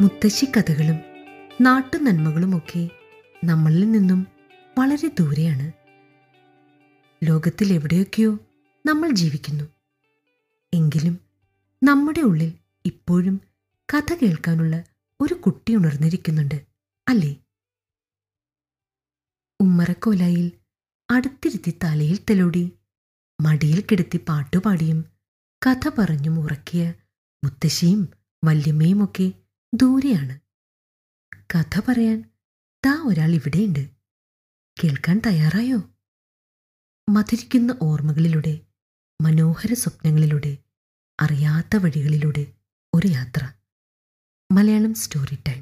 മുത്തശ്ശി കഥകളും നാട്ടു നന്മകളുമൊക്കെ നമ്മളിൽ നിന്നും വളരെ ദൂരെയാണ്. ലോകത്തിൽ എവിടെയൊക്കെയോ നമ്മൾ ജീവിക്കുന്നു. എങ്കിലും നമ്മുടെ ഉള്ളിൽ ഇപ്പോഴും കഥ കേൾക്കാനുള്ള ഒരു കുട്ടി ഉണർന്നിരിക്കുന്നുണ്ട് അല്ലേ? ഉമ്മറക്കോലായിൽ അടുത്തിരുത്തി തലയിൽ തെലോടി മടിയിൽ കിടത്തി പാട്ടുപാടിയും കഥ പറഞ്ഞും ഉറക്കിയ മുത്തശ്ശിയും വല്യമ്മയുമൊക്കെ ദൂരെയാണ്. കഥ പറയാൻ താ ഒരാൾ ഇവിടെയുണ്ട്. കേൾക്കാൻ തയ്യാറായോ? മധുരിക്കുന്ന ഓർമ്മകളിലൂടെ മനോഹര സ്വപ്നങ്ങളിലൂടെ അറിയാത്ത വഴികളിലൂടെ ഒരു യാത്ര. Malayalam story time.